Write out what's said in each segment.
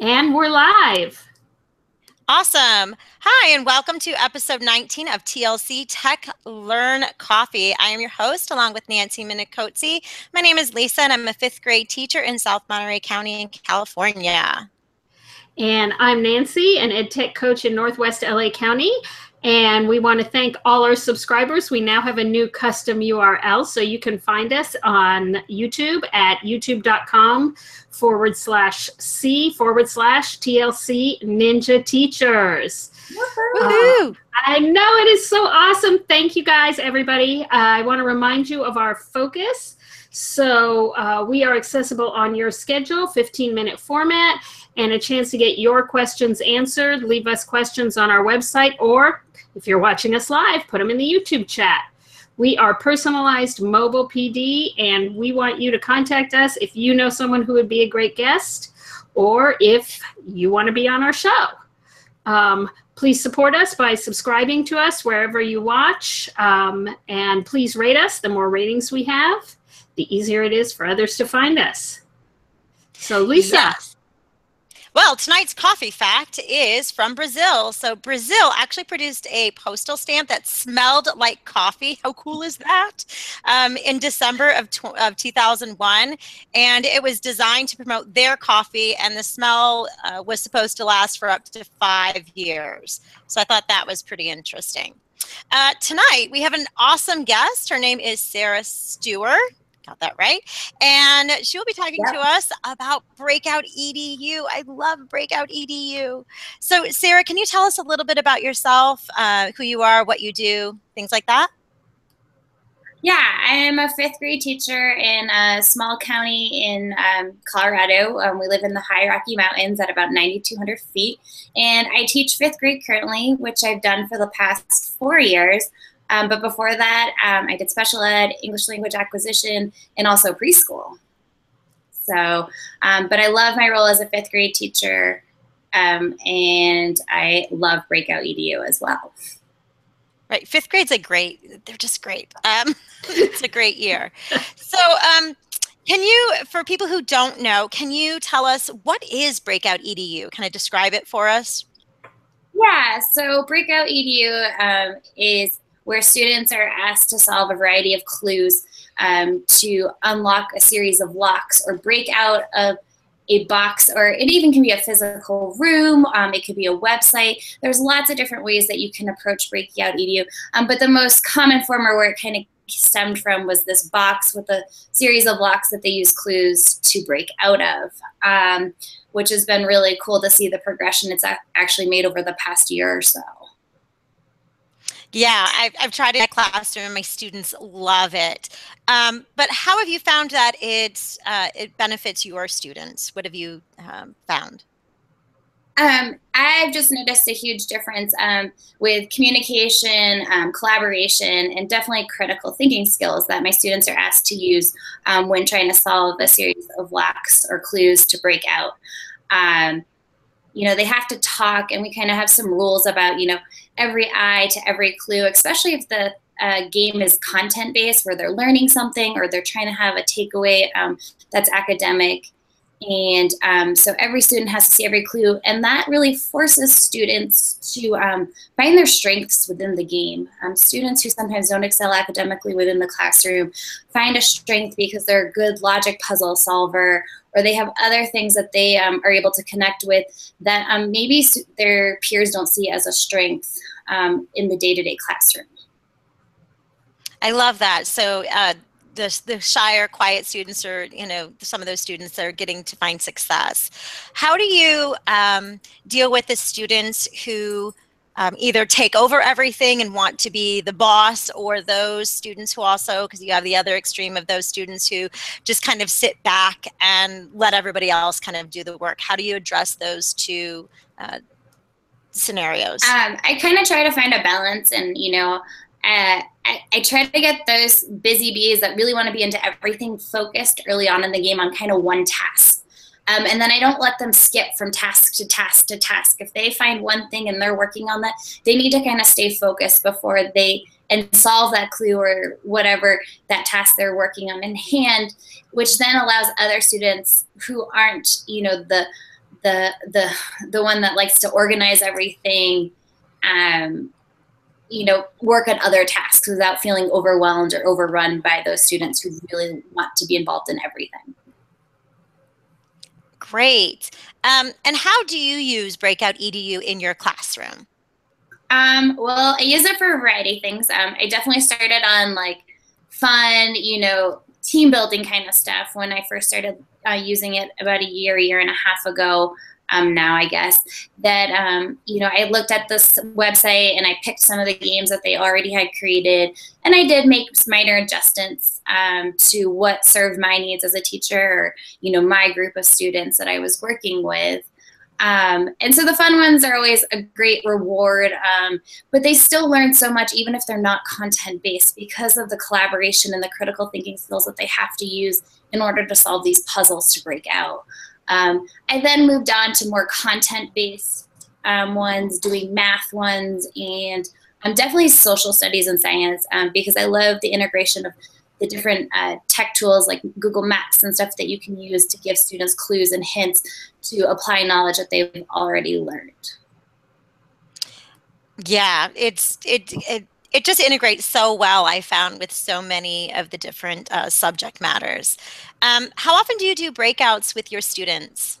And we're live. Awesome. Hi, and welcome to episode 19 of TLC Tech Learn Coffee. I am your host, along with Nancy Minicozzi. My name is Lisa, and I'm a fifth grade teacher in South Monterey County in California. And I'm Nancy, an ed tech coach in Northwest LA County. And we want to thank all our subscribers. We now have a new custom URL, so you can find us on YouTube at youtube.com forward slash C forward slash TLC Ninja Teachers. Uh, I know it is so awesome. Thank you guys, everybody. Uh, I want to remind you of our focus. So uh, we are accessible on your schedule, 15 minute format, and a chance to get your questions answered. Leave us questions on our website or if you're watching us live, put them in the YouTube chat. We are personalized mobile PD, and we want you to contact us if you know someone who would be a great guest or if you want to be on our show. Um, please support us by subscribing to us wherever you watch, um, and please rate us. The more ratings we have, the easier it is for others to find us. So, Lisa. Yes. Well, tonight's coffee fact is from Brazil. So, Brazil actually produced a postal stamp that smelled like coffee. How cool is that? Um, in December of, of 2001. And it was designed to promote their coffee, and the smell uh, was supposed to last for up to five years. So, I thought that was pretty interesting. Uh, tonight, we have an awesome guest. Her name is Sarah Stewart got that right. And she will be talking yep. to us about Breakout EDU. I love Breakout EDU. So, Sarah, can you tell us a little bit about yourself, uh, who you are, what you do, things like that? Yeah, I am a fifth grade teacher in a small county in um, Colorado. Um, we live in the high Rocky Mountains at about 9,200 feet. And I teach fifth grade currently, which I've done for the past four years. Um, but before that, um, I did special ed, English language acquisition, and also preschool. So, um, but I love my role as a fifth grade teacher, um, and I love Breakout EDU as well. Right, fifth grade's a great. They're just great. Um, it's a great year. So, um, can you, for people who don't know, can you tell us what is Breakout EDU? Can I describe it for us? Yeah, so Breakout EDU um, is where students are asked to solve a variety of clues um, to unlock a series of locks or break out of a box, or it even can be a physical room. Um, it could be a website. There's lots of different ways that you can approach breaking out EDU. Um, but the most common form or where it kind of stemmed from was this box with a series of locks that they use clues to break out of, um, which has been really cool to see the progression it's actually made over the past year or so. Yeah, I've, I've tried it in classroom. My students love it. Um, but how have you found that it uh, it benefits your students? What have you um, found? Um, I've just noticed a huge difference um, with communication, um, collaboration, and definitely critical thinking skills that my students are asked to use um, when trying to solve a series of locks or clues to break out. Um, you know, they have to talk, and we kind of have some rules about, you know, every eye to every clue, especially if the uh, game is content based where they're learning something or they're trying to have a takeaway um, that's academic. And um, so every student has to see every clue, and that really forces students to um, find their strengths within the game. Um, students who sometimes don't excel academically within the classroom find a strength because they're a good logic puzzle solver or they have other things that they um, are able to connect with that um, maybe their peers don't see as a strength um, in the day-to-day classroom. I love that. So uh, the, the shy or quiet students or, you know, some of those students that are getting to find success. How do you um, deal with the students who um, either take over everything and want to be the boss or those students who also because you have the other extreme of those students who just kind of sit back and let everybody else kind of do the work how do you address those two uh, scenarios um, i kind of try to find a balance and you know uh, I, I, try to get those busy bees that really want to be into everything focused early on in the game on kind of one task um, and then I don't let them skip from task to task to task. If they find one thing and they're working on that, they need to kind of stay focused before they and solve that clue or whatever that task they're working on in hand, which then allows other students who aren't, you know, the the the the one that likes to organize everything um, you know work on other tasks without feeling overwhelmed or overrun by those students who really want to be involved in everything. Great. Um, and how do you use breakout edu in your classroom? Um, well i use it for a variety of things. Um, i definitely started on like fun you know team building kind of stuff when i first started uh, using it about a year, year and a half ago. Um, now, I guess that um, you know I looked at this website and I picked some of the games that they already had created, and I did make minor adjustments um, to what served my needs as a teacher, or you know my group of students that I was working with. Um, and so the fun ones are always a great reward, um, but they still learn so much, even if they're not content based, because of the collaboration and the critical thinking skills that they have to use in order to solve these puzzles to break out. Um, I then moved on to more content-based um, ones, doing math ones, and um, definitely social studies and science um, because I love the integration of the different uh, tech tools like Google Maps and stuff that you can use to give students clues and hints to apply knowledge that they've already learned. Yeah, it's it it it just integrates so well, I found, with so many of the different uh, subject matters. Um, how often do you do breakouts with your students?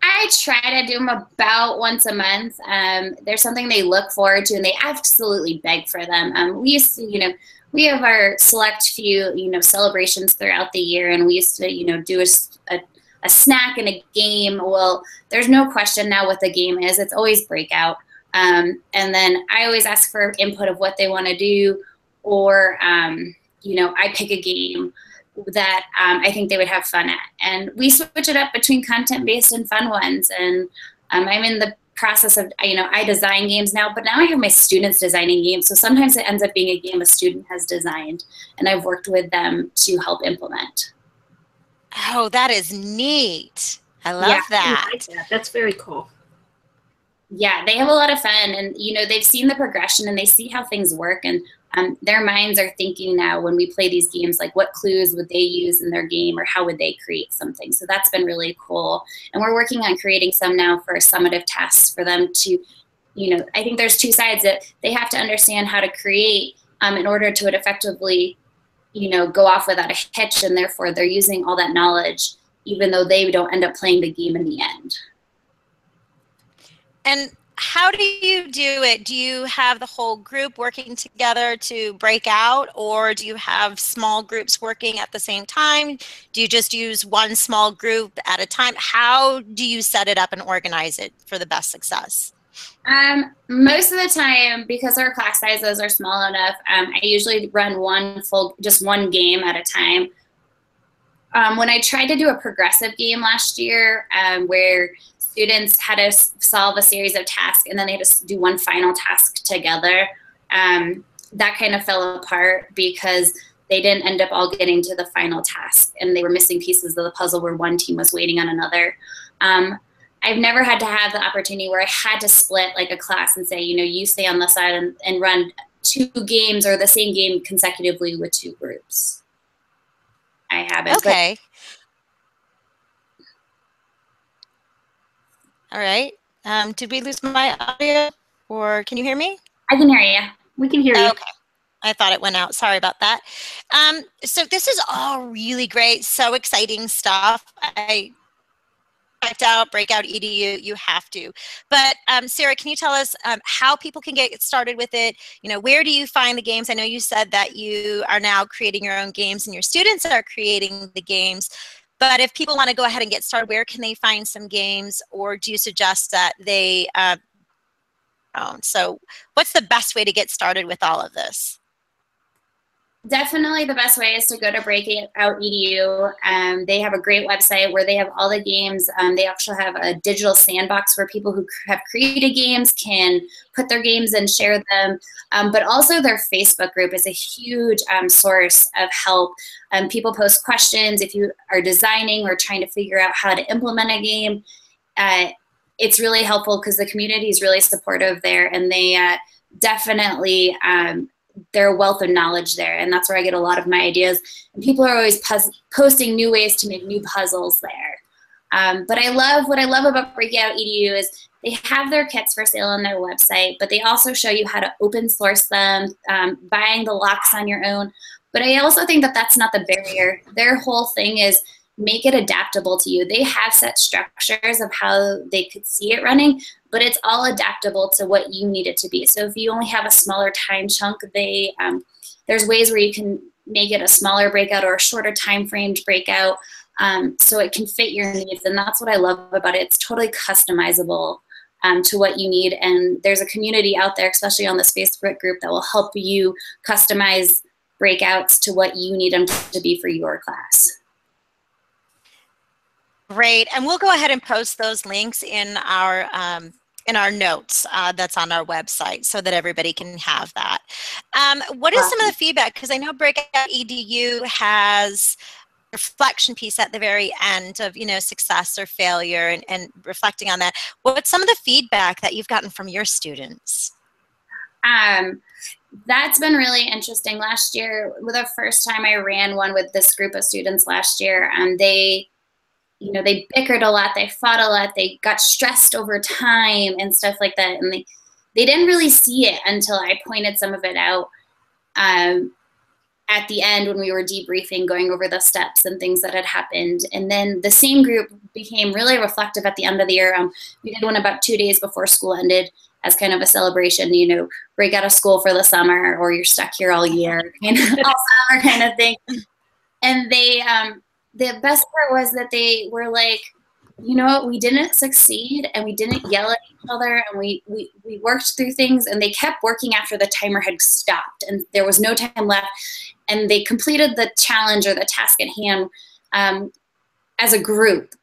I try to do them about once a month. Um, there's something they look forward to, and they absolutely beg for them. Um, we used to, you know, we have our select few, you know, celebrations throughout the year, and we used to, you know, do a, a, a snack and a game. Well, there's no question now what the game is. It's always breakout. Um, and then I always ask for input of what they want to do, or um, you know, I pick a game that um, I think they would have fun at, and we switch it up between content-based and fun ones. And um, I'm in the process of you know I design games now, but now I have my students designing games. So sometimes it ends up being a game a student has designed, and I've worked with them to help implement. Oh, that is neat. I love yeah, that. I like that. That's very cool yeah, they have a lot of fun, and you know they've seen the progression and they see how things work, and um, their minds are thinking now when we play these games, like what clues would they use in their game, or how would they create something. So that's been really cool, and we're working on creating some now for summative tests for them to, you know, I think there's two sides that they have to understand how to create um, in order to effectively, you know, go off without a hitch, and therefore they're using all that knowledge, even though they don't end up playing the game in the end. And how do you do it? Do you have the whole group working together to break out, or do you have small groups working at the same time? Do you just use one small group at a time? How do you set it up and organize it for the best success? Um, most of the time, because our class sizes are small enough, um, I usually run one full, just one game at a time. Um, when I tried to do a progressive game last year, um, where students had to solve a series of tasks and then they just do one final task together. Um, that kind of fell apart because they didn't end up all getting to the final task and they were missing pieces of the puzzle where one team was waiting on another. Um, I've never had to have the opportunity where I had to split like a class and say, you know, you stay on the side and, and run two games or the same game consecutively with two groups. I haven't. Okay. All right. Um, did we lose my audio or can you hear me? I can hear you. We can hear you. Okay. I thought it went out. Sorry about that. Um, so this is all really great, so exciting stuff. I checked out Breakout EDU. You have to. But um, Sarah, can you tell us um, how people can get started with it? You know, where do you find the games? I know you said that you are now creating your own games, and your students are creating the games. But if people want to go ahead and get started, where can they find some games, or do you suggest that they? Uh, so, what's the best way to get started with all of this? Definitely the best way is to go to Breakout EDU. Um, they have a great website where they have all the games. Um, they actually have a digital sandbox where people who have created games can put their games and share them. Um, but also their Facebook group is a huge um, source of help. Um, people post questions if you are designing or trying to figure out how to implement a game. Uh, it's really helpful because the community is really supportive there and they uh, definitely um, their wealth of knowledge there and that's where i get a lot of my ideas and people are always posting new ways to make new puzzles there Um, but I love what I love about Breakout EDU is they have their kits for sale on their website, but they also show you how to open source them, um, buying the locks on your own. But I also think that that's not the barrier. Their whole thing is make it adaptable to you. They have set structures of how they could see it running, but it's all adaptable to what you need it to be. So if you only have a smaller time chunk, they um, there's ways where you can make it a smaller breakout or a shorter time framed breakout um, so it can fit your needs. And that's what I love about it. It's totally customizable um, to what you need. And there's a community out there, especially on this Facebook group, that will help you customize breakouts to what you need them to be for your class. Great, and we'll go ahead and post those links in our um, in our notes uh, that's on our website so that everybody can have that. Um, what is some of the feedback? Because I know Breakout EDU has reflection piece at the very end of you know success or failure and, and reflecting on that what's some of the feedback that you've gotten from your students um, that's been really interesting last year the first time i ran one with this group of students last year um, they you know they bickered a lot they fought a lot they got stressed over time and stuff like that and they they didn't really see it until i pointed some of it out um, at the end when we were debriefing, going over the steps and things that had happened. And then the same group became really reflective at the end of the year. Um, we did one about two days before school ended as kind of a celebration, you know, break out of school for the summer or you're stuck here all year, kind of, all summer kind of thing. And they, um, the best part was that they were like, you know what, we didn't succeed and we didn't yell at each other and we, we, we worked through things. And they kept working after the timer had stopped and there was no time left. And they completed the challenge or the task at hand um, as a group,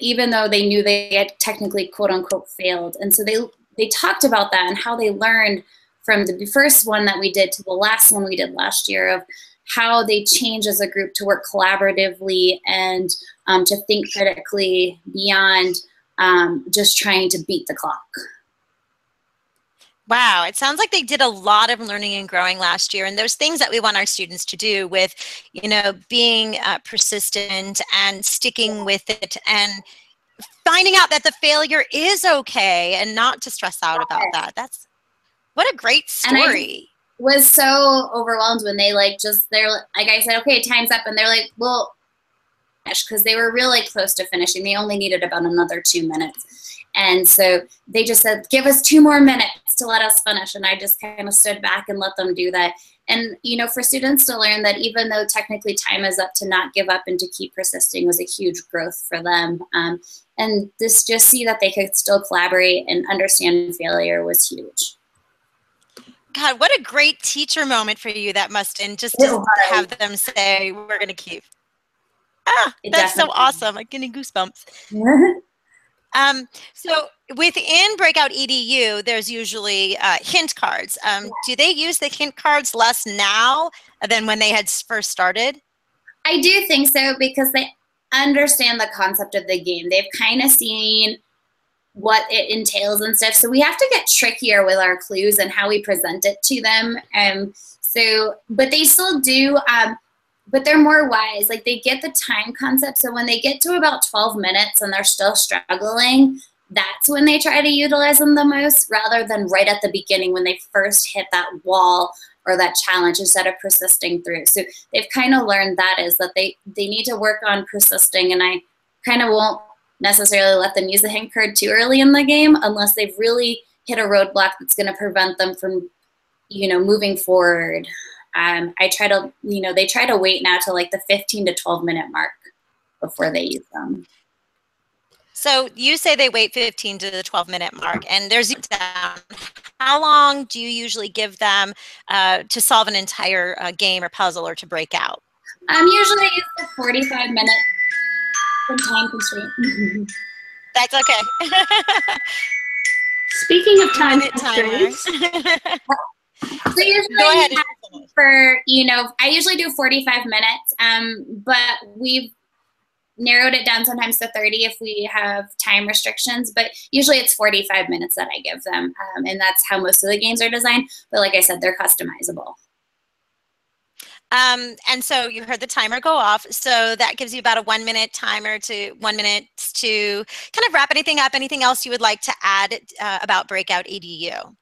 even though they knew they had technically quote unquote failed. And so they they talked about that and how they learned from the first one that we did to the last one we did last year of how they change as a group to work collaboratively and um, to think critically beyond um, just trying to beat the clock. Wow, it sounds like they did a lot of learning and growing last year, and those things that we want our students to do with, you know, being uh, persistent and sticking with it and finding out that the failure is okay and not to stress out about that. That's what a great story. Was so overwhelmed when they like just they're like I said, okay, time's up, and they're like, well, because they were really close to finishing. They only needed about another two minutes. And so they just said, give us two more minutes to let us finish. And I just kind of stood back and let them do that. And, you know, for students to learn that even though technically time is up to not give up and to keep persisting was a huge growth for them. Um, and this just see that they could still collaborate and understand failure was huge. God, what a great teacher moment for you that must and just to have them say, we're going to keep. Ah, that's so awesome. I'm getting goosebumps. Um, so within Breakout EDU, there's usually uh, hint cards. Um, do they use the hint cards less now than when they had first started? I do think so because they understand the concept of the game. They've kind of seen what it entails and stuff. So we have to get trickier with our clues and how we present it to them. Um, so, but they still do. Um, but they're more wise. Like they get the time concept. So when they get to about 12 minutes and they're still struggling, that's when they try to utilize them the most rather than right at the beginning when they first hit that wall or that challenge instead of persisting through. So they've kind of learned that is that they, they need to work on persisting and I kind of won't necessarily let them use the hint card too early in the game unless they've really hit a roadblock that's going to prevent them from, you know, moving forward. Um, I try to, you know, they try to wait now to like the 15 to 12 minute mark before they use them. So you say they wait 15 to the 12 minute mark, and there's down. How long do you usually give them uh, to solve an entire uh, game or puzzle or to break out? I'm usually 45 minutes time constraint. That's okay. Speaking of time constraints, So usually Go ahead for you know, I usually do 45 minutes, um, but we've narrowed it down sometimes to 30 if we have time restrictions, but usually it's 45 minutes that I give them, um, and that's how most of the games are designed. But like I said, they're customizable. Um, and so you heard the timer go off. So that gives you about a one minute timer to one minute to kind of wrap anything up. Anything else you would like to add uh, about Breakout EDU?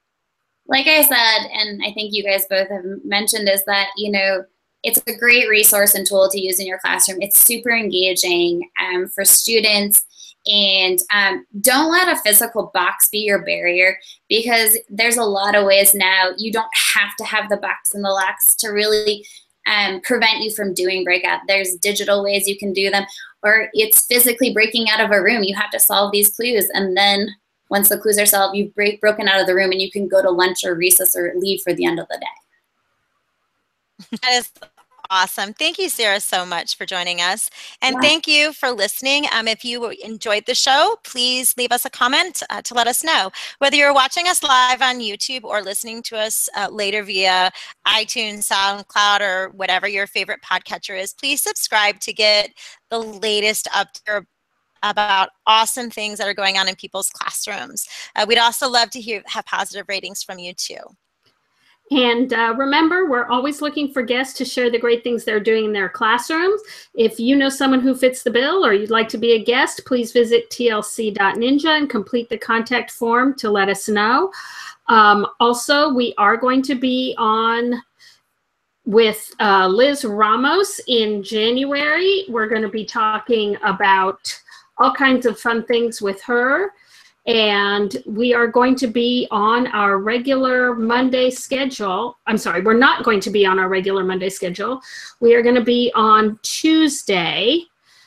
Like I said, and I think you guys both have mentioned, is that, you know, it's a great resource and tool to use in your classroom. It's super engaging um, for students. And um, don't let a physical box be your barrier because there's a lot of ways now you don't have to have the box and the locks to really um, prevent you from doing breakout. There's digital ways you can do them, or it's physically breaking out of a room. You have to solve these clues. And then once the clues are solved, you've break, broken out of the room and you can go to lunch or recess or leave for the end of the day. That is Awesome. Thank you, Sarah, so much for joining us. And yeah. thank you for listening. Um, if you enjoyed the show, please leave us a comment uh, to let us know. Whether you're watching us live on YouTube or listening to us uh, later via iTunes, SoundCloud, or whatever your favorite podcatcher is, please subscribe to get the latest update about awesome things that are going on in people's classrooms. Uh, we'd also love to hear have positive ratings from you too. And uh, remember, we're always looking for guests to share the great things they're doing in their classrooms. If you know someone who fits the bill or you'd like to be a guest, please visit tlc.ninja and complete the contact form to let us know. Um, also, we are going to be on with uh, Liz Ramos in January. We're going to be talking about all kinds of fun things with her and we are going to be on our regular Monday schedule. I'm sorry, we're not going to be on our regular Monday schedule. We are going to be on Tuesday.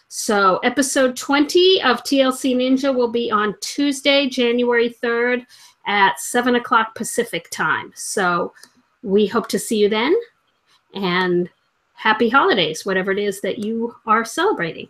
So, episode 20 of TLC Ninja will be on Tuesday, January 3rd at 7 o'clock Pacific time. So, we hope to see you then and happy holidays, whatever it is that you are celebrating.